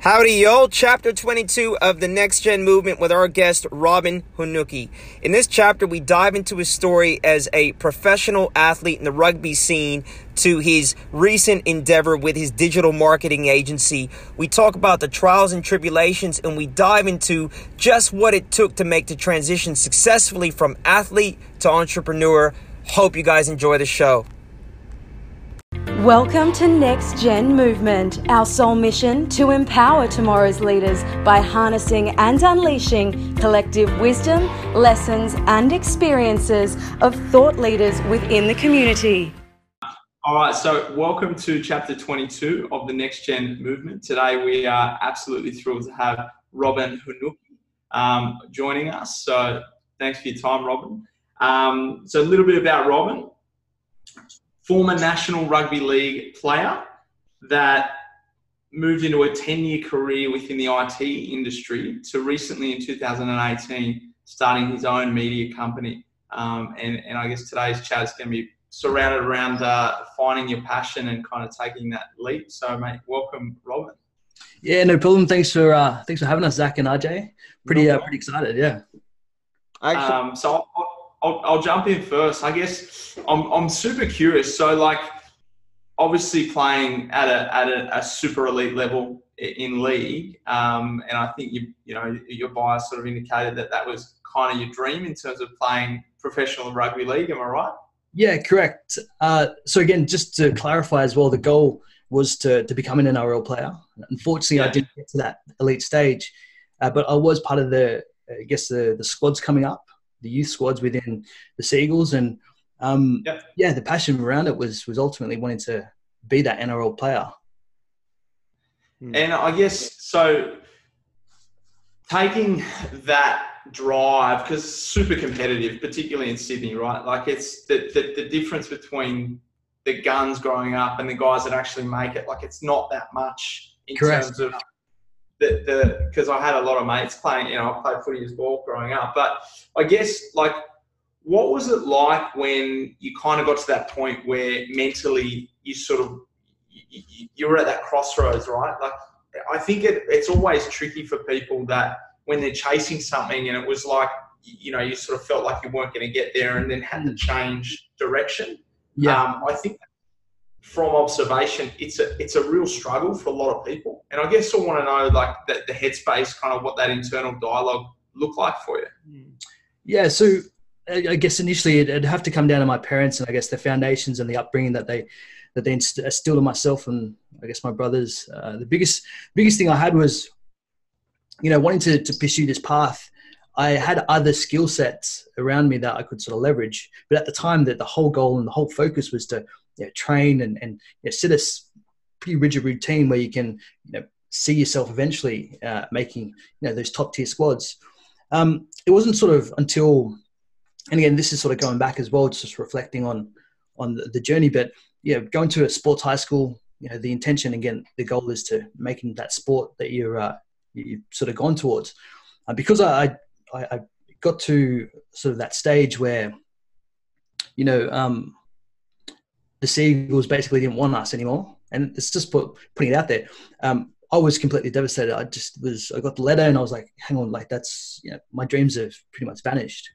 Howdy, y'all. Chapter 22 of the Next Gen Movement with our guest, Robin Hunuki. In this chapter, we dive into his story as a professional athlete in the rugby scene to his recent endeavor with his digital marketing agency. We talk about the trials and tribulations and we dive into just what it took to make the transition successfully from athlete to entrepreneur. Hope you guys enjoy the show. Welcome to Next Gen Movement, our sole mission to empower tomorrow's leaders by harnessing and unleashing collective wisdom, lessons, and experiences of thought leaders within the community. All right, so welcome to chapter 22 of the Next Gen Movement. Today we are absolutely thrilled to have Robin Hunuki um, joining us. So thanks for your time, Robin. Um, so a little bit about Robin former National Rugby League player that moved into a 10 year career within the IT industry to recently in 2018 starting his own media company. Um, and, and I guess today's chat is going to be surrounded around uh, finding your passion and kind of taking that leap. So, mate, welcome, Robin. Yeah, no problem. Thanks for uh, thanks for having us, Zach and RJ. Pretty uh, pretty excited. Yeah. Um, so I'll, I'll jump in first. I guess I'm, I'm super curious. So, like, obviously playing at a, at a, a super elite level in league, um, and I think you you know your bias sort of indicated that that was kind of your dream in terms of playing professional rugby league. Am I right? Yeah, correct. Uh, so again, just to clarify as well, the goal was to to become an NRL player. Unfortunately, yeah. I didn't get to that elite stage, uh, but I was part of the I guess the the squads coming up the youth squads within the Seagulls, and um, yep. yeah, the passion around it was was ultimately wanting to be that NRL player. Hmm. And I guess so. Taking that drive because super competitive, particularly in Sydney, right? Like it's the, the the difference between the guns growing up and the guys that actually make it. Like it's not that much in Correct. terms of the the because I had a lot of mates playing. You know, I played footy as well growing up. But I guess like, what was it like when you kind of got to that point where mentally you sort of you, you were at that crossroads, right? Like, I think it, it's always tricky for people that when they're chasing something and it was like you know you sort of felt like you weren't going to get there and then had to change direction. Yeah, um, I think from observation, it's a it's a real struggle for a lot of people. And I guess I want to know like the, the headspace, kind of what that internal dialogue looked like for you. Yeah, so I guess initially it'd have to come down to my parents and I guess the foundations and the upbringing that they that they instilled in myself and I guess my brothers. Uh, the biggest biggest thing I had was, you know, wanting to to pursue this path. I had other skill sets around me that I could sort of leverage, but at the time, that the whole goal and the whole focus was to you know, train and, and you know, set a pretty rigid routine where you can you know, see yourself eventually uh, making you know those top tier squads. Um, it wasn't sort of until, and again, this is sort of going back as well, just reflecting on on the, the journey. But yeah, going to a sports high school, you know, the intention again, the goal is to making that sport that you're uh, you've sort of gone towards. Uh, because I, I, I got to sort of that stage where, you know, um, the Seagulls basically didn't want us anymore. And it's just put, putting it out there. Um, I was completely devastated. I just was, I got the letter and I was like, hang on, like that's, you know, my dreams have pretty much vanished.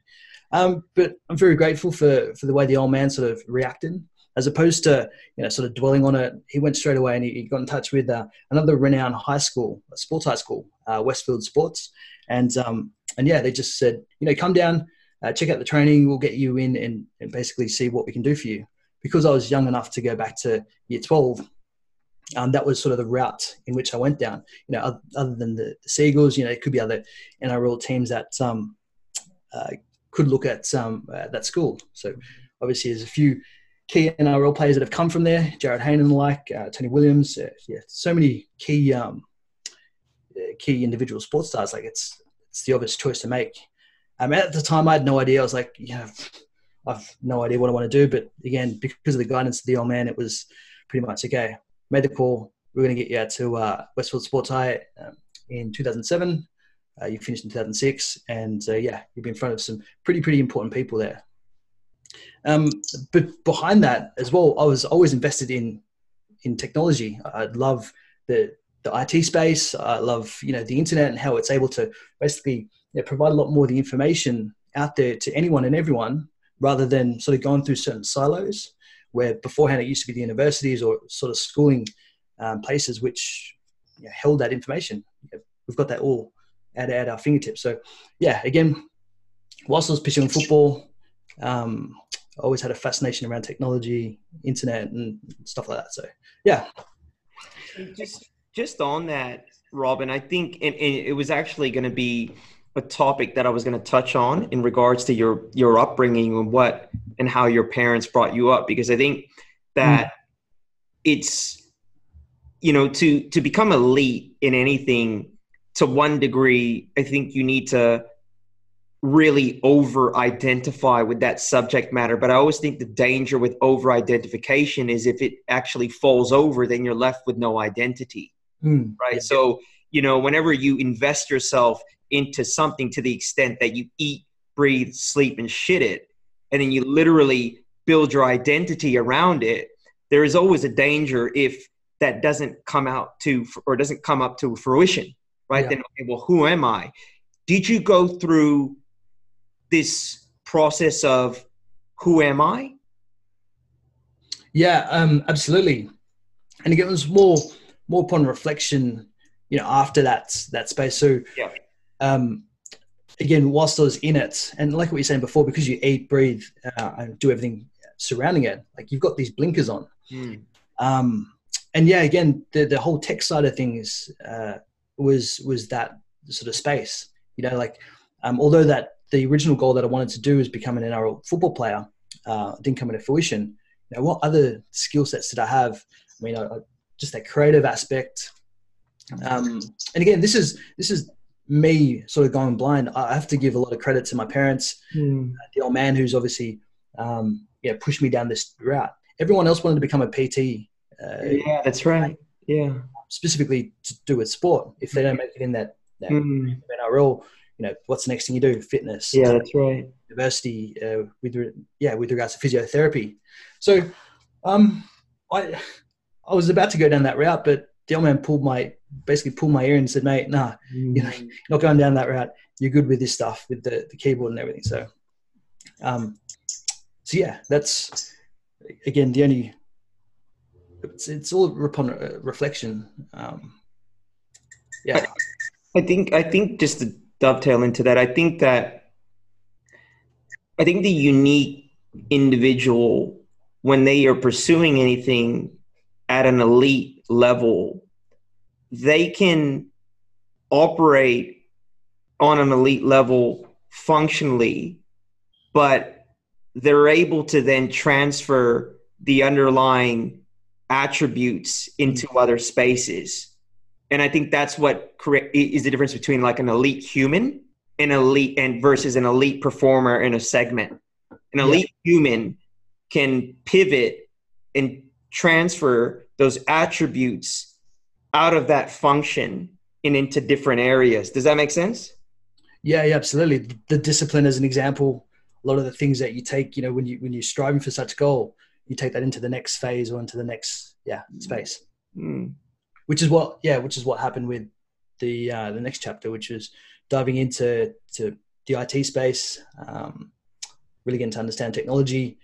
Um, but I'm very grateful for, for the way the old man sort of reacted as opposed to, you know, sort of dwelling on it. He went straight away and he, he got in touch with uh, another renowned high school, sports high school, uh, Westfield Sports. And, um, and yeah, they just said, you know, come down, uh, check out the training. We'll get you in and, and basically see what we can do for you because I was young enough to go back to year 12, um, that was sort of the route in which I went down. You know, other than the, the Seagulls, you know, it could be other NRL teams that um, uh, could look at um, uh, that school. So obviously, there's a few key NRL players that have come from there. Jarryd Haynen, like uh, Tony Williams, uh, yeah, so many key um, uh, key individual sports stars. Like it's it's the obvious choice to make. Um, at the time, I had no idea. I was like, you know, I've no idea what I want to do. But again, because of the guidance of the old man, it was pretty much okay. Made the call. We're going to get you out to uh, Westfield Sports High um, in 2007. Uh, you finished in 2006, and uh, yeah, you've been in front of some pretty pretty important people there. Um, but behind that as well, I was always invested in in technology. I love the the IT space. I love you know the internet and how it's able to basically you know, provide a lot more of the information out there to anyone and everyone, rather than sort of going through certain silos where beforehand it used to be the universities or sort of schooling um, places which you know, held that information. We've got that all at, at our fingertips. So, yeah, again, whilst I was pursuing football, um, I always had a fascination around technology, internet, and stuff like that. So, yeah. Just, just on that, Robin, I think and, and it was actually going to be a topic that I was going to touch on in regards to your your upbringing and what and how your parents brought you up because I think that mm. it's you know to to become elite in anything to one degree I think you need to really over identify with that subject matter but I always think the danger with over identification is if it actually falls over then you're left with no identity mm. right so you know whenever you invest yourself into something to the extent that you eat, breathe, sleep, and shit it, and then you literally build your identity around it, there is always a danger if that doesn't come out to or doesn't come up to fruition, right? Yeah. Then, okay, well, who am I? Did you go through this process of who am I? Yeah, um, absolutely. And again, it was more more upon reflection, you know, after that that space. So yeah um, again, whilst I was in it, and like what you're saying before, because you eat, breathe, uh, and do everything surrounding it, like you've got these blinkers on. Mm. Um, and yeah, again, the the whole tech side of things uh, was was that sort of space. You know, like um, although that the original goal that I wanted to do is become an NRL football player uh, didn't come into fruition. You know, what other skill sets did I have? I mean, I, I, just that creative aspect. Um, and again, this is this is me sort of going blind, I have to give a lot of credit to my parents, mm. the old man who's obviously um, yeah pushed me down this route. Everyone else wanted to become a PT. Uh, yeah, that's right. Yeah, specifically to do with sport. If they don't make it in that, that mm. NRL, you know, what's the next thing you do? Fitness. Yeah, that's right. University uh, with yeah with regards to physiotherapy. So, um, I I was about to go down that route, but the old man pulled my basically pulled my ear and said, "Mate, nah, mm. you know, you're not going down that route. You're good with this stuff, with the, the keyboard and everything." So, um, so yeah, that's again the only. It's, it's all upon uh, reflection. Um, yeah, I, I think I think just to dovetail into that, I think that I think the unique individual when they are pursuing anything at an elite level they can operate on an elite level functionally, but they're able to then transfer the underlying attributes into mm-hmm. other spaces. And I think that's what is the difference between like an elite human an elite and versus an elite performer in a segment. An elite yeah. human can pivot and transfer those attributes out of that function and into different areas. Does that make sense? Yeah, yeah, absolutely. The discipline as an example, a lot of the things that you take, you know, when you when you're striving for such goal, you take that into the next phase or into the next yeah space. Mm. Which is what yeah, which is what happened with the uh, the next chapter, which is diving into to the IT space, um, really getting to understand technology,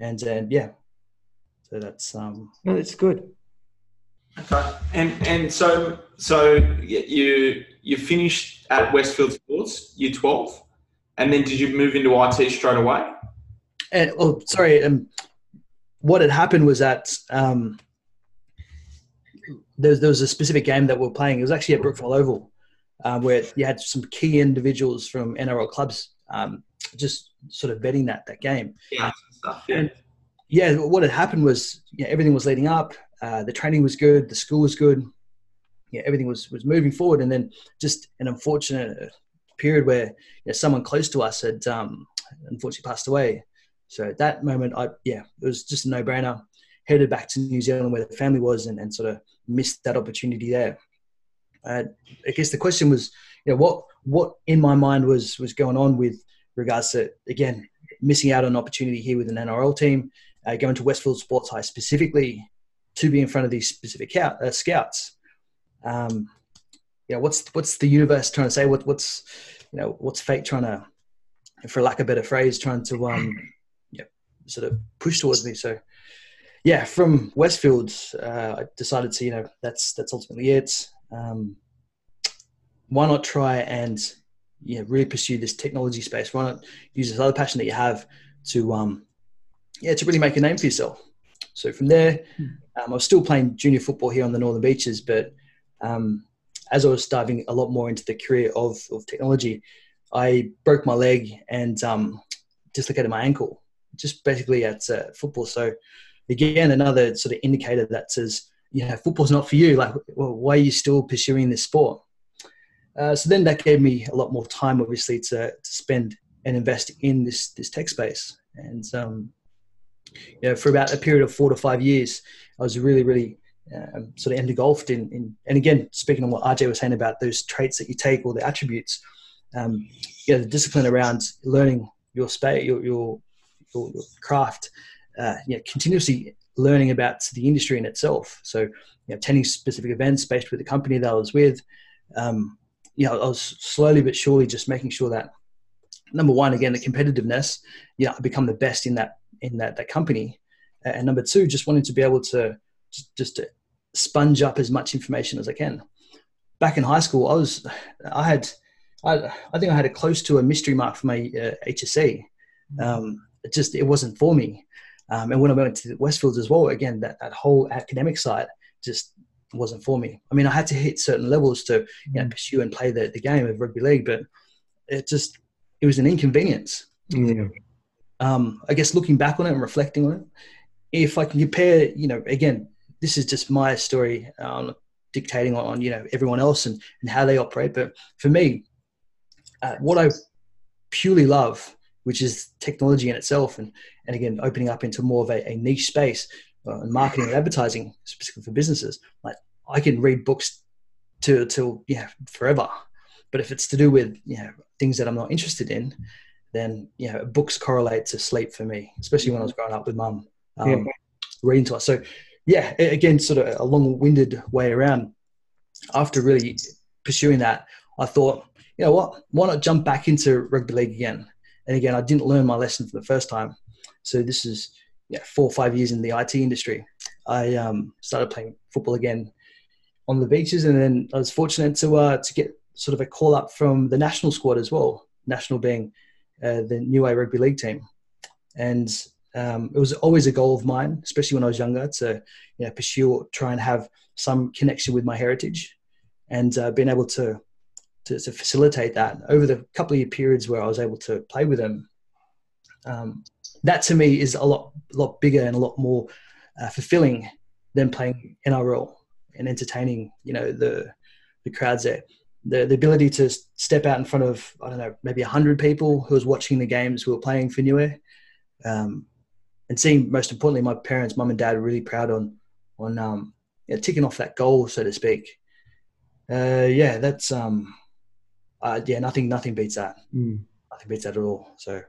and then yeah, so that's um, no, that's good. Okay, and and so so you you finished at Westfield Sports, year twelve, and then did you move into IT straight away? And oh, sorry. Um, what had happened was that um, there, there was a specific game that we are playing. It was actually at Brookvale Oval, um, where you had some key individuals from NRL clubs um, just sort of betting that that game. Yeah, stuff, yeah. And yeah, what had happened was yeah, everything was leading up. Uh, the training was good, the school was good, yeah, everything was was moving forward, and then just an unfortunate period where you know, someone close to us had um, unfortunately passed away. So at that moment, I yeah, it was just a no brainer. Headed back to New Zealand where the family was, and, and sort of missed that opportunity there. Uh, I guess the question was, you know, what what in my mind was was going on with regards to again missing out on opportunity here with an NRL team, uh, going to Westfield Sports High specifically to be in front of these specific uh, scouts. um, you know, what's what's the universe trying to say? What what's you know, what's fate trying to, for lack of a better phrase, trying to um, yeah, sort of push towards me. So, yeah, from Westfields, uh, I decided to, you know, that's that's ultimately it. Um, why not try and you know, really pursue this technology space? Why not use this other passion that you have to, um, yeah, to really make a name for yourself? So from there, hmm. um, I was still playing junior football here on the Northern Beaches, but um, as I was diving a lot more into the career of, of technology, I broke my leg and um, dislocated my ankle, just basically at uh, football. So again, another sort of indicator that says, yeah, football's not for you. Like, well, why are you still pursuing this sport? Uh, so then that gave me a lot more time, obviously, to, to spend and invest in this this tech space. And um, you know, for about a period of four to five years, I was really, really um, sort of engulfed in, in. And again, speaking on what RJ was saying about those traits that you take or the attributes, um, yeah, the discipline around learning your space, your your, your, your craft, uh, you know, continuously learning about the industry in itself. So, you know, attending specific events based with the company that I was with. Um, you know, I was slowly but surely just making sure that number one, again, the competitiveness, you know, I become the best in that in that that company, and number two, just wanting to be able to just, just to sponge up as much information as I can. Back in high school, I was I had I, I think I had a close to a mystery mark for my uh, HSC. Um, it just it wasn't for me. Um, and when I went to Westfields as well, again that, that whole academic side just wasn't for me. I mean, I had to hit certain levels to you know, mm. pursue and play the, the game of rugby league, but it just it was an inconvenience. Yeah. Um, I guess looking back on it and reflecting on it, if I can compare, you know, again, this is just my story, um, dictating on you know everyone else and, and how they operate. But for me, uh, what I purely love, which is technology in itself, and and again opening up into more of a, a niche space, uh, and marketing and advertising specifically for businesses. Like I can read books to till yeah forever, but if it's to do with you know things that I'm not interested in, then you know books correlate to sleep for me, especially when I was growing up with mum um, yeah. reading to us. So yeah, again, sort of a long-winded way around. After really pursuing that, I thought, you know what, why not jump back into rugby league again? And again, I didn't learn my lesson for the first time. So this is yeah, four or five years in the IT industry, I um, started playing football again on the beaches, and then I was fortunate to uh, to get sort of a call up from the national squad as well. National being uh, the Niue Rugby League team, and um, it was always a goal of mine, especially when I was younger, to you know, pursue, try and have some connection with my heritage, and uh, being able to, to, to facilitate that over the couple of year periods where I was able to play with them. Um, that to me is a lot lot bigger and a lot more uh, fulfilling than playing NRL and entertaining you know the the crowds there. The, the ability to step out in front of I don't know maybe hundred people who was watching the games who were playing for Niue, um, and seeing most importantly my parents, mum and dad, really proud on on um, ticking off that goal so to speak. Uh, yeah, that's um, uh, yeah, nothing nothing beats that. Mm. Nothing beats that at all. So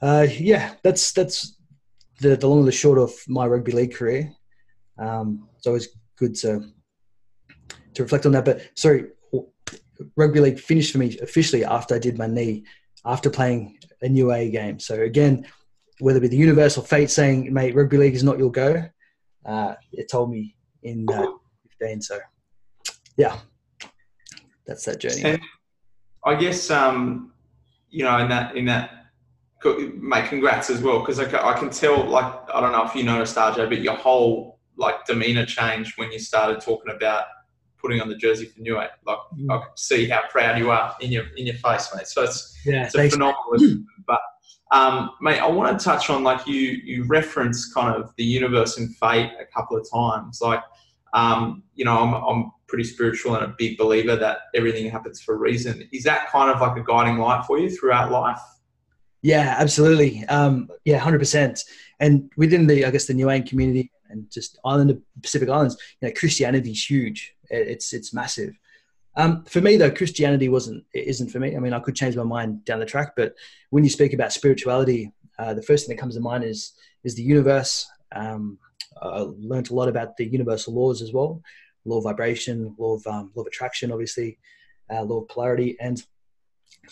uh, yeah, that's that's the, the long and the short of my rugby league career. Um, it's always good to to reflect on that. But sorry, rugby league finished for me officially after I did my knee, after playing a Niue game. So again, whether it be the universal fate saying, "Mate, rugby league is not your go," uh, it told me in uh, 15. So yeah, that's that journey. And I guess um, you know in that in that mate, congrats as well because I, I, can tell. Like I don't know if you noticed, RJ, but your whole like demeanor changed when you started talking about putting on the jersey for New Like mm. I can see how proud you are in your in your face, mate. So it's yeah, it's a phenomenal. but um, mate, I want to touch on like you you reference kind of the universe and fate a couple of times. Like um, you know, I'm I'm pretty spiritual and a big believer that everything happens for a reason. Is that kind of like a guiding light for you throughout life? Yeah, absolutely. Um, yeah, hundred percent. And within the, I guess, the New Niuean community and just island of Pacific Islands, you know, Christianity is huge. It's it's massive. Um, for me, though, Christianity wasn't it isn't for me. I mean, I could change my mind down the track, but when you speak about spirituality, uh, the first thing that comes to mind is is the universe. Um, I learned a lot about the universal laws as well, law of vibration, law of um, law of attraction, obviously, uh, law of polarity, and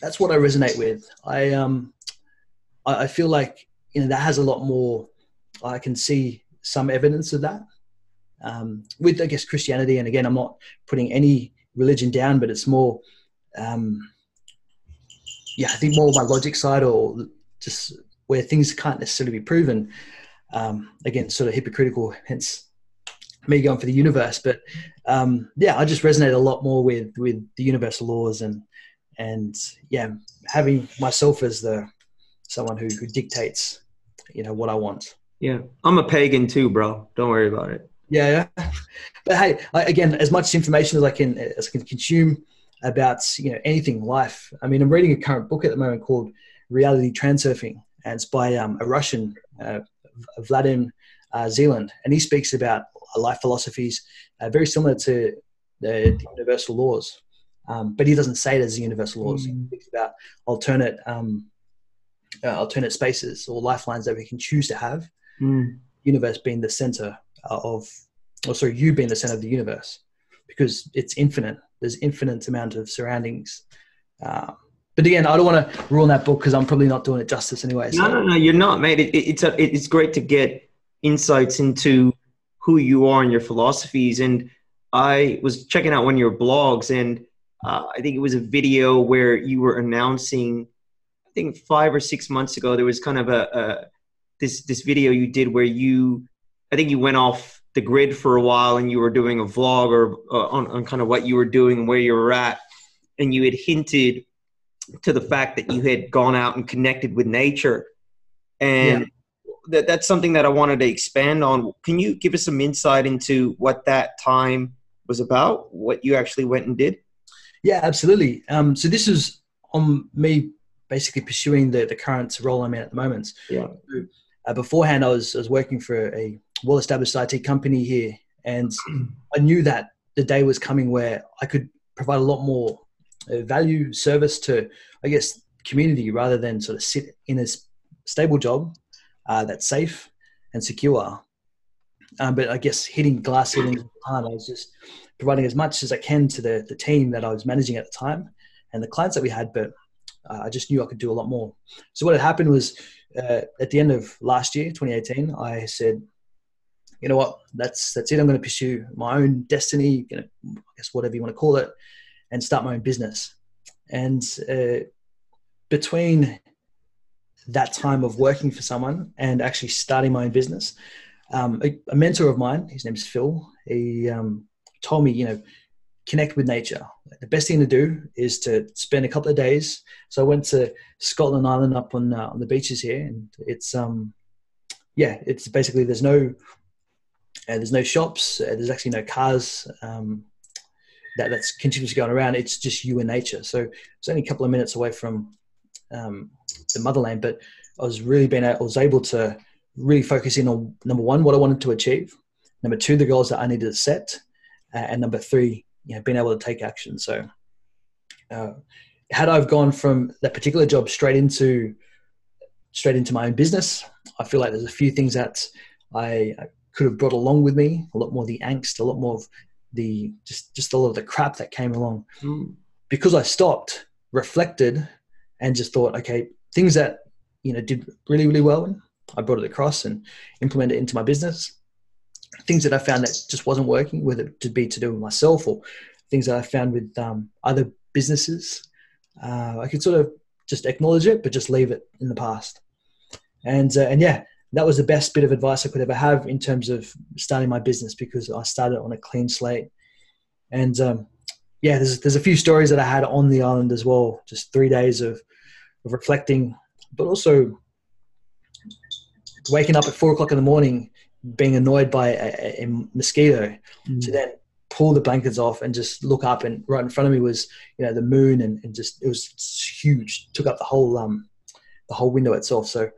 that's what I resonate with. I um, I, I feel like you know that has a lot more. I can see some evidence of that um, with I guess Christianity, and again, I'm not putting any religion down, but it's more, um, yeah, I think more my logic side or just where things can't necessarily be proven. Um, again, sort of hypocritical, hence me going for the universe. But um, yeah, I just resonate a lot more with with the universal laws and and yeah, having myself as the someone who, who dictates, you know, what I want. Yeah, I'm a pagan too, bro. Don't worry about it. Yeah, yeah. but hey, I, again, as much information as I can as I can consume about you know anything life. I mean, I'm reading a current book at the moment called Reality Transurfing, and it's by um, a Russian, uh, Vladimir uh, Zeland, and he speaks about life philosophies uh, very similar to the, the universal laws. Um, but he doesn't say it as the universal laws. Mm. He speaks about alternate um, uh, alternate spaces or lifelines that we can choose to have. Mm. Universe being the center of, or sorry, you being the center of the universe, because it's infinite. There's infinite amount of surroundings. Uh, but again, I don't want to ruin that book because I'm probably not doing it justice anyway. So. No, no, no, you're not, mate. It, it, it's a, it's great to get insights into who you are and your philosophies. And I was checking out one of your blogs, and uh, I think it was a video where you were announcing. I think five or six months ago, there was kind of a, a this this video you did where you, I think you went off the grid for a while and you were doing a vlog or uh, on, on kind of what you were doing and where you were at, and you had hinted to the fact that you had gone out and connected with nature, and yeah that that's something that I wanted to expand on. Can you give us some insight into what that time was about? What you actually went and did? Yeah, absolutely. Um, so this is on me basically pursuing the, the current role I'm in at the moment. Yeah. Uh, beforehand, I was, I was working for a well-established IT company here, and I knew that the day was coming where I could provide a lot more uh, value service to, I guess, community rather than sort of sit in a stable job uh, that's safe and secure. Um, but I guess hitting glass ceilings hard. I was just providing as much as I can to the, the team that I was managing at the time and the clients that we had, but I just knew I could do a lot more. So what had happened was uh, at the end of last year, 2018, I said, you know what, that's that's it. I'm going to pursue my own destiny, I guess whatever you want to call it, and start my own business. And uh, between that time of working for someone and actually starting my own business. Um, a, a, mentor of mine, his name's Phil, he um, told me, you know, connect with nature. The best thing to do is to spend a couple of days. So I went to Scotland Island up on uh, on the beaches here, and it's um, yeah, it's basically there's no uh, there's no shops, uh, there's actually no cars. Um, that, that's continuously going around. It's just you and nature. So it's only a couple of minutes away from um, the motherland. But I was really being, I was able to really focus in on number one, what I wanted to achieve. Number two, the goals that I needed to set, uh, and number three, you know, being able to take action. So, uh, had I've gone from that particular job straight into straight into my own business, I feel like there's a few things that I, I could have brought along with me. A lot more of the angst, a lot more of the just just a lot of the crap that came along. Mm. Because I stopped, reflected, and just thought, okay, things that you know did really really well i brought it across and implemented it into my business things that i found that just wasn't working whether it to be to do with myself or things that i found with um, other businesses uh, i could sort of just acknowledge it but just leave it in the past. And uh, and yeah that was the best bit of advice i could ever have in terms of starting my business because i started on a clean slate. And um, yeah there's, there's a few stories that i had on the island as well just three days of of reflecting, but also waking up at four o'clock in the morning, being annoyed by a, a mosquito, mm. to then pull the blankets off and just look up and right in front of me was you know the moon and, and just it was huge took up the whole um the whole window itself. So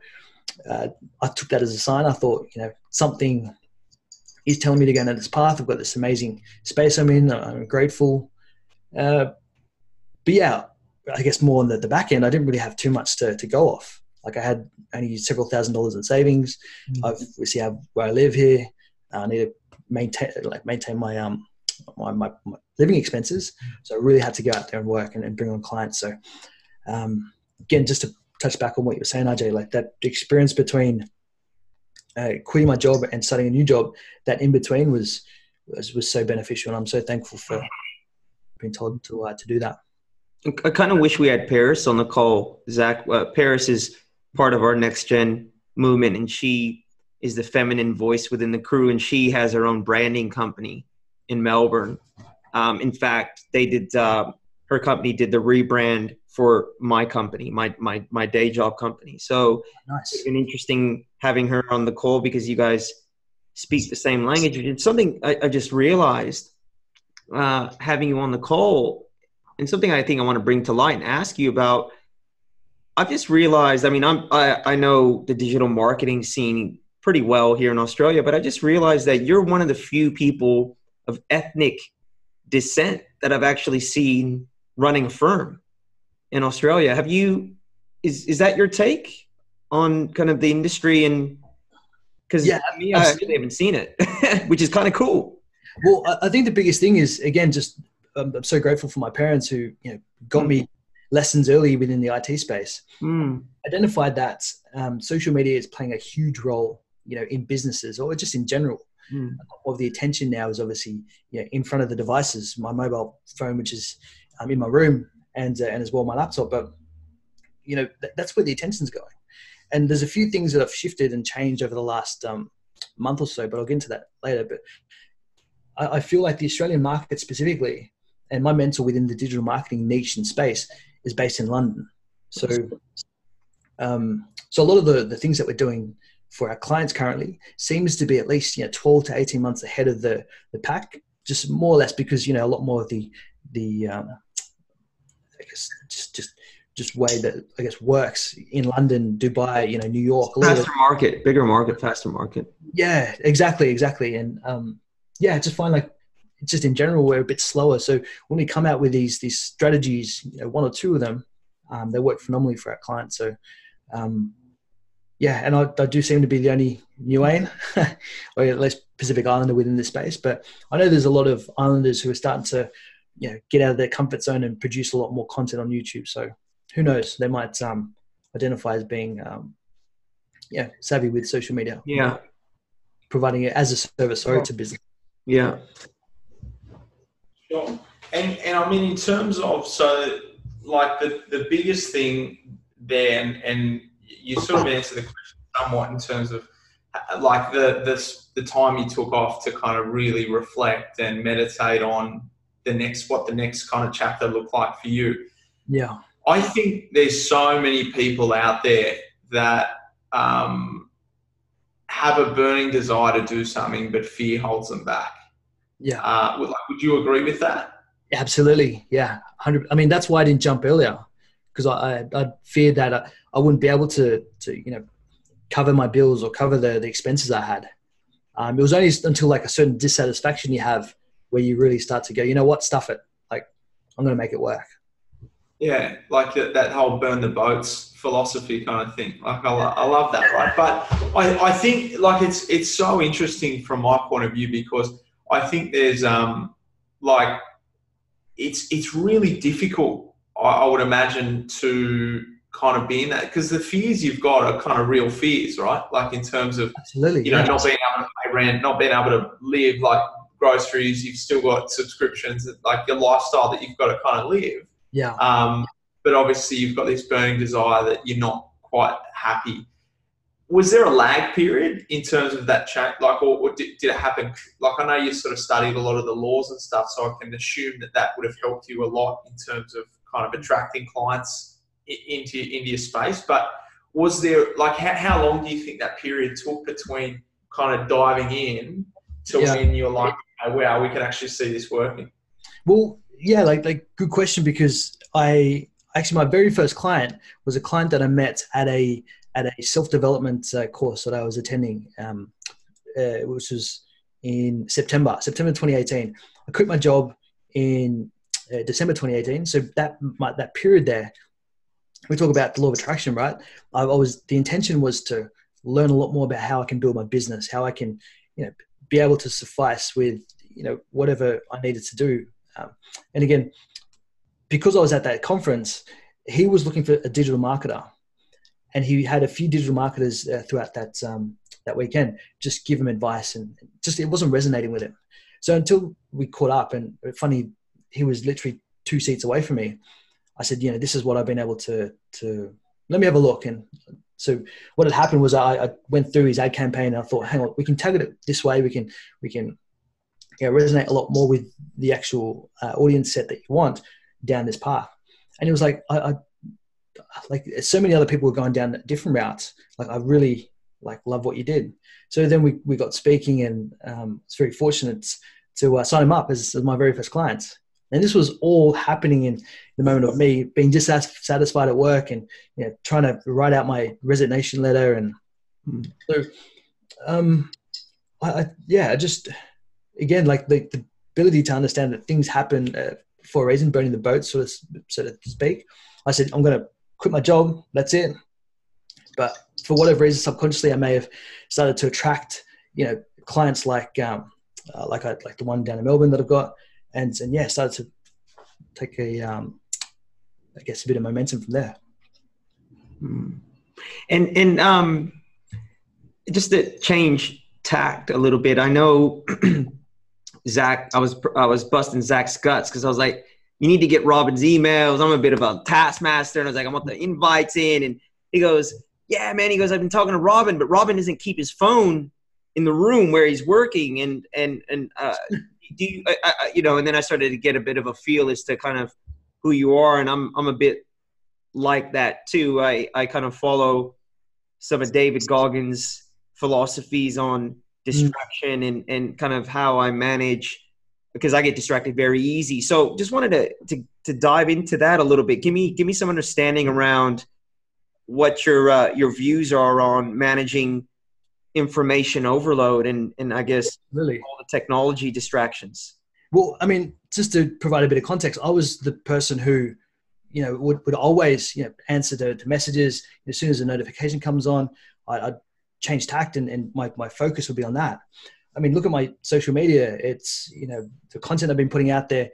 uh, i took that as a sign. I thought you know something is telling me to go down this path. I've got this amazing space i'm in. I'm grateful. Uh, but yeah I guess more on the, the back end, I didn't really have too much to, to go off. Like I had only several thousand dollars in savings. Mm-hmm. I've see how where I live here. I need to maintain like maintain my um my, my, my, living expenses. So I really had to go out there and work and, and bring on clients. So um, again, just to touch back on what you were saying, RJ, like that experience between uh, quitting my job and starting a new job, that in between was was, was so beneficial, and I'm so thankful for being told to uh, to do that. I kind of wish we had Paris on the call, Zach. Uh, Paris is part of our next gen movement, and she is the feminine voice within the crew, and she has her own branding company in Melbourne. Um, in fact, they did. Uh, her company did the rebrand for my company, my my my day job company. So nice. it's been interesting having her on the call because you guys speak the same language. It's something I, I just realized uh, having you on the call, and something I think I want to bring to light and ask you about. I've just realized. I mean, I'm I, I know the digital marketing scene pretty well here in Australia, but I just realized that you're one of the few people of ethnic descent that I've actually seen running a firm in Australia. Have you? Is is that your take on kind of the industry and? Because yeah, me, I actually haven't seen it, which is kind of cool. Well, I think the biggest thing is again, just I'm so grateful for my parents who you know got mm. me lessons early within the IT space. Mm. Identified that um, social media is playing a huge role, you know, in businesses or just in general. Mm. Of the attention now is obviously you know, in front of the devices, my mobile phone, which is um, in my room, and uh, and as well my laptop. But you know th- that's where the attention's going. And there's a few things that have shifted and changed over the last um, month or so, but I'll get into that later. But I, I feel like the Australian market specifically, and my mentor within the digital marketing niche and space is based in London. So, um, so a lot of the, the things that we're doing for our clients currently seems to be at least you know 12 to 18 months ahead of the the pack, just more or less because you know a lot more of the the um, I guess just just just way that I guess works in London, Dubai, you know, New York. Faster market, bigger market, faster market. Yeah, exactly, exactly, and um, yeah, just find like just in general we're a bit slower. So when we come out with these these strategies, you know, one or two of them, um, they work phenomenally for our clients. So um, yeah, and I, I, do seem to be the only Niuean, or at least Pacific Islander within this space. But I know there's a lot of islanders who are starting to you know get out of their comfort zone and produce a lot more content on YouTube. So who knows? They might um, identify as being um, yeah savvy with social media. Yeah, providing it as a service or to business. Yeah. Sure. And and I mean in terms of so like the the biggest thing there and, and you sort of answered the question somewhat in terms of like the the the time you took off to kind of really reflect and meditate on the next what the next kind of chapter looked like for you. Yeah. I think there's so many people out there that um, have a burning desire to do something, but fear holds them back. Yeah. Uh, would, like, would you agree with that? Absolutely. Yeah. Hundred. I mean, that's why I didn't jump earlier because I, I, I feared that I, I wouldn't be able to, to, you know, cover my bills or cover the, the expenses I had. Um, it was only until like a certain dissatisfaction you have where you really start to go, you know what, stuff it. Like, I'm going to make it work. Yeah, like that, that whole burn the boats philosophy kind of thing. Like, I, I love that, right? But I, I think like it's it's so interesting from my point of view because I think there's um like it's it's really difficult. I, I would imagine to kind of be in that because the fears you've got are kind of real fears, right? Like in terms of Absolutely, you know yeah. not being able to pay rent, not being able to live like groceries, you've still got subscriptions, like your lifestyle that you've got to kind of live. Yeah. Um, but obviously, you've got this burning desire that you're not quite happy. Was there a lag period in terms of that change? Like, or, or did, did, it happen? Like, I know you sort of studied a lot of the laws and stuff, so I can assume that that would have helped you a lot in terms of kind of attracting clients into into your space. But was there like how, how long do you think that period took between kind of diving in to yeah. when you're like, oh, wow, we can actually see this working? Well, yeah, like like good question because I actually my very first client was a client that I met at a at a self development uh, course that I was attending, um, uh, which was in September September 2018. I quit my job in uh, December 2018. So that my, that period there, we talk about the law of attraction, right? I, I was the intention was to learn a lot more about how I can build my business, how I can you know be able to suffice with you know whatever I needed to do. Um, and again, because I was at that conference, he was looking for a digital marketer, and he had a few digital marketers uh, throughout that um, that weekend just give him advice, and just it wasn't resonating with him. So until we caught up, and funny, he was literally two seats away from me. I said, you know, this is what I've been able to to let me have a look. And so what had happened was I, I went through his ad campaign and I thought, hang on, we can target it this way. We can we can you know, resonate a lot more with the actual uh, audience set that you want down this path. And he was like, I, I like so many other people were going down different routes. Like I really like love what you did. So then we, we got speaking and um, it's very fortunate to uh, sign him up as, as my very first client. And this was all happening in the moment of me being dissatisfied at work and you know, trying to write out my resignation letter. And so, um, I, I, yeah, just again, like the, the, ability to understand that things happen uh, for a reason, burning the boat, so to, so to speak. I said, I'm going to quit my job. That's it. But for whatever reason, subconsciously, I may have started to attract, you know, clients like, um, uh, like I, like the one down in Melbourne that I've got, and and yeah, started to take a, um, I guess, a bit of momentum from there. Hmm. And and um, just to change tact a little bit, I know Zach. I was I was busting Zach's guts because I was like, you need to get Robin's emails. I'm a bit of a taskmaster, and I was like, I want the invites in, and he goes, yeah, man. He goes, I've been talking to Robin, but Robin doesn't keep his phone in the room where he's working, and and and uh, do you, I, I, you know? And then I started to get a bit of a feel as to kind of who you are, and I'm I'm a bit like that too. I I kind of follow some of David Goggins' philosophies on distraction and and kind of how I manage because I get distracted very easy. So just wanted to to to dive into that a little bit. Give me give me some understanding around what your uh, your views are on managing information overload and and I guess really all the technology distractions. Well, I mean, just to provide a bit of context, I was the person who, you know, would, would always you know answer to, to messages as soon as a notification comes on. I, would change tact and, and my, my focus would be on that. I mean, look at my social media. It's you know the content I've been putting out there.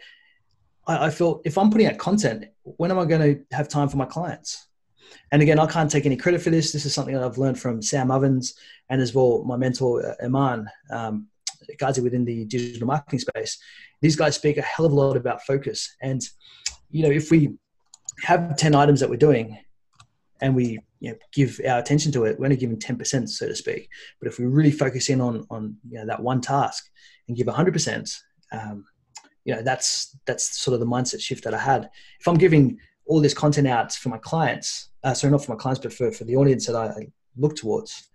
I, I feel if I'm putting out content, when am I going to have time for my clients? And again, I can't take any credit for this. This is something that I've learned from Sam Ovens and as well my mentor uh, Iman, um, guys within the digital marketing space. These guys speak a hell of a lot about focus. And you know, if we have ten items that we're doing, and we you know, give our attention to it, we're only giving ten percent, so to speak. But if we really focus in on on you know, that one task and give hundred um, percent, you know, that's that's sort of the mindset shift that I had. If I'm giving all this content out for my clients, uh, sorry, not for my clients, but for, for the audience that I, I look towards,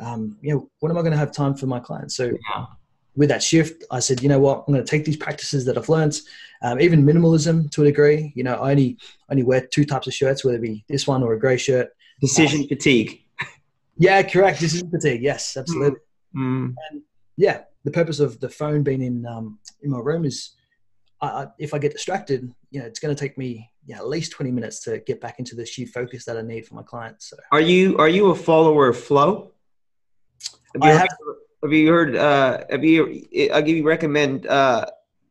um, you know, when am I going to have time for my clients? So yeah. with that shift, I said, you know what, I'm going to take these practices that I've learned, um, even minimalism to a degree. You know, I only only wear two types of shirts, whether it be this one or a grey shirt. Decision fatigue. Yeah, correct. Decision fatigue. Yes, absolutely. Mm. And yeah, the purpose of the phone being in um, in my room is, I, if I get distracted, you know, it's going to take me yeah, at least 20 minutes to get back into the sheer focus that I need for my clients. So. Are you are you a follower of Flow? Have you, I have, have you heard? Uh, have you? I'll give you recommend. Uh,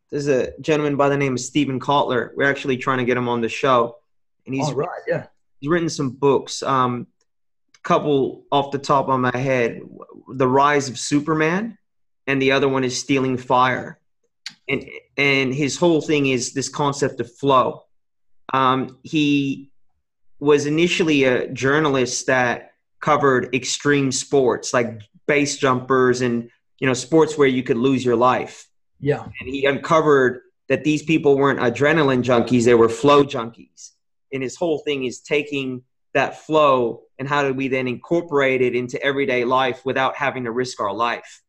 there's a gentleman by the name of Steven Kotler. We're actually trying to get him on the show, and he's oh, right, yeah. He's written some books. Um, couple off the top of my head, The Rise of Superman, and the other one is Stealing Fire, and and his whole thing is this concept of flow um, he was initially a journalist that covered extreme sports like base jumpers and you know sports where you could lose your life. Yeah, and he uncovered that these people weren't adrenaline junkies; they were flow junkies. And his whole thing is taking that flow and how do we then incorporate it into everyday life without having to risk our life.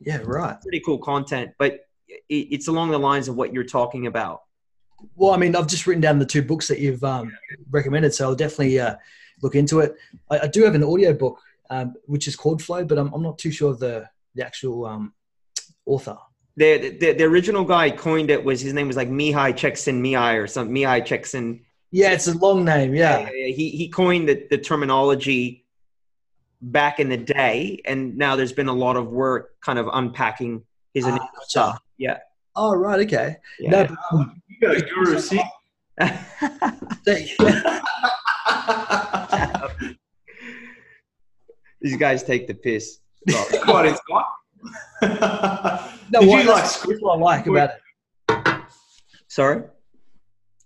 Yeah, right. Pretty cool content, but it's along the lines of what you're talking about. Well, I mean, I've just written down the two books that you've um, recommended, so I'll definitely uh, look into it. I, I, do have an audio book um, which is called Flow, but I'm, I'm not too sure of the the actual um, author. The, the, the original guy coined it was his name was like Mihai Csikszentmihalyi or something. Mihai Csikszentmihalyi. Yeah, it's a long name. Yeah, yeah, yeah. he he coined the, the terminology back in the day, and now there's been a lot of work kind of unpacking his uh, stuff. Yeah. Oh right, okay. Yeah. No, but, um, You go, Guru Singh. These guys take the piss. Quite inspired. no, Did what, you like that's, that's what I like about it. Sorry.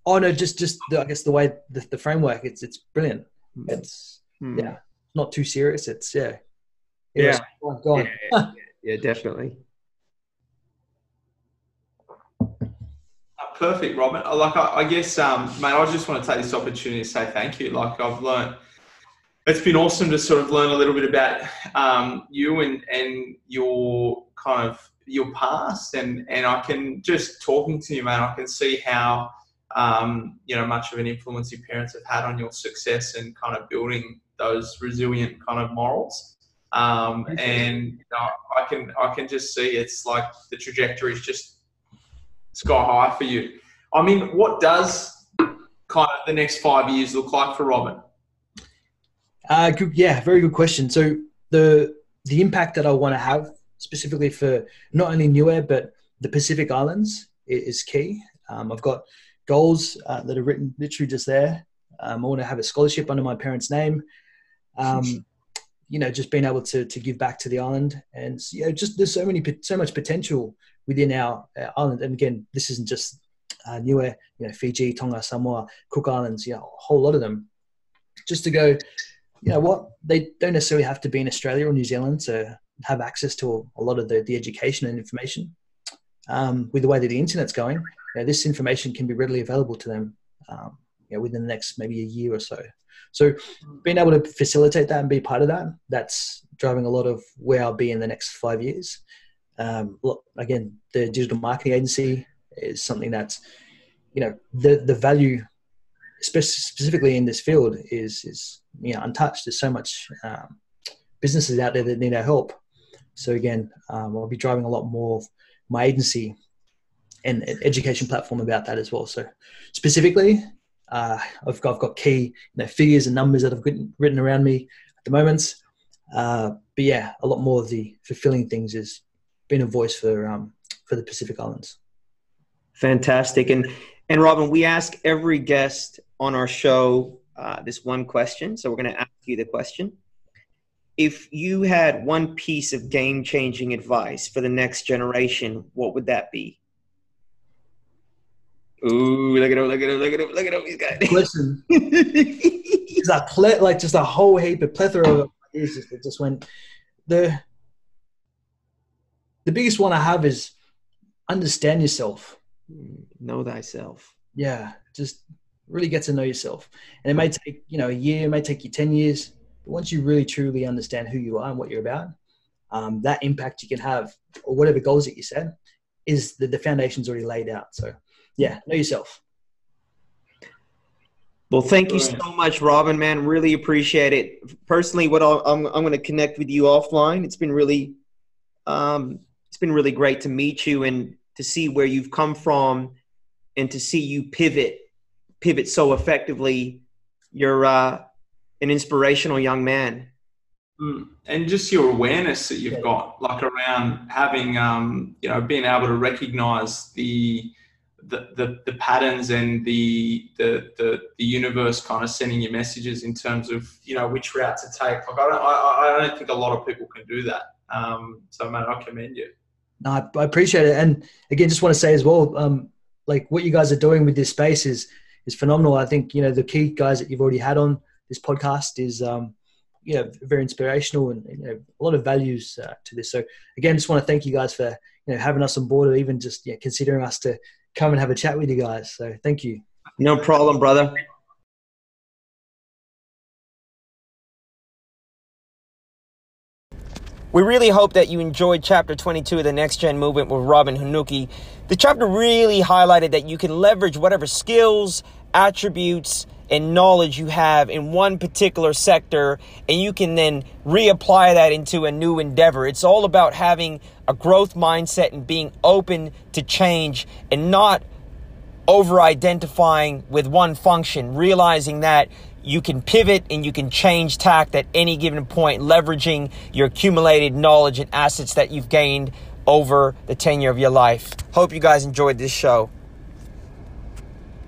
Oh no, just just the, I guess the way the, the framework it's it's brilliant. It's Hmm. yeah, not too serious. It's yeah, Yeah. Oh, go on. Yeah, yeah, yeah, definitely. Uh, Perfect, Robin. Uh, Like, I, I guess, um, mate, I just want to take this opportunity to say thank you. Like, I've learned, it's been awesome to sort of learn a little bit about um, you and, and your kind of your past, and and I can just talking to you, man. I can see how um, you know much of an influence your parents have had on your success and kind of building those resilient kind of morals. Um, and you know, I can I can just see it's like the trajectory is just sky high for you. I mean, what does kind of the next five years look like for Robin? Uh, good, yeah, very good question. So the the impact that I want to have specifically for not only Niue but the Pacific Islands i- is key. Um, I've got goals uh, that are written literally just there. Um, I want to have a scholarship under my parents' name. Um, you know, just being able to to give back to the island, and you know, just there's so many so much potential within our, our island. And again, this isn't just uh, Niue, you know, Fiji, Tonga, Samoa, Cook Islands, you know, a whole lot of them. Just to go, you know what, they don't necessarily have to be in Australia or New Zealand to have access to a lot of the, the education and information. Um, with the way that the internet's going, you know, this information can be readily available to them um, you know, within the next maybe a year or so. So being able to facilitate that and be part of that, that's driving a lot of where I'll be in the next five years. Um, look, again, the digital marketing agency is something that's, you know, the, the value spe- specifically in this field is, is, you know, untouched. There's so much um, businesses out there that need our help. So again, um, I'll be driving a lot more of my agency and an education platform about that as well. So specifically, uh, I've got I've got key you know, figures and numbers that I've written, written around me at the moment. Uh, but yeah, a lot more of the fulfilling things is being a voice for um, for the Pacific Islands. Fantastic. And and Robin, we ask every guest on our show uh, this one question. So we're going to ask you the question. If you had one piece of game changing advice for the next generation, what would that be? Ooh, look at him, look at him, look at him, look at him. He's got Listen, it's a ple- like just a whole heap of plethora of ideas just, that just went. The the biggest one I have is understand yourself. know thyself. Yeah, just really get to know yourself. And it may take, you know, a year, it may take you 10 years. But once you really truly understand who you are and what you're about, um, that impact you can have or whatever goals that you set is the, the foundation's already laid out. So, yeah, know yourself. Well, thank you so much, Robin. Man, really appreciate it. Personally, what I'll, I'm I'm going to connect with you offline. It's been really, um, it's been really great to meet you and to see where you've come from, and to see you pivot, pivot so effectively. You're uh, an inspirational young man. Mm. And just your awareness that you've got, like around having, um, you know, being able to recognize the, the, the, the patterns and the, the, the, the universe kind of sending you messages in terms of, you know, which route to take. Like, I don't, I, I don't think a lot of people can do that. Um, so, man, I commend you. No, I, appreciate it. And again, just want to say as well, um, like what you guys are doing with this space is is phenomenal. I think you know the key guys that you've already had on this podcast is um, you know very inspirational and you know a lot of values uh, to this. So again, just want to thank you guys for you know having us on board or even just yeah, considering us to come and have a chat with you guys. So thank you. No problem, brother. We really hope that you enjoyed chapter 22 of the Next Gen Movement with Robin Hanuki. The chapter really highlighted that you can leverage whatever skills, attributes, and knowledge you have in one particular sector, and you can then reapply that into a new endeavor. It's all about having a growth mindset and being open to change and not over identifying with one function, realizing that you can pivot and you can change tact at any given point, leveraging your accumulated knowledge and assets that you've gained over the tenure of your life. Hope you guys enjoyed this show.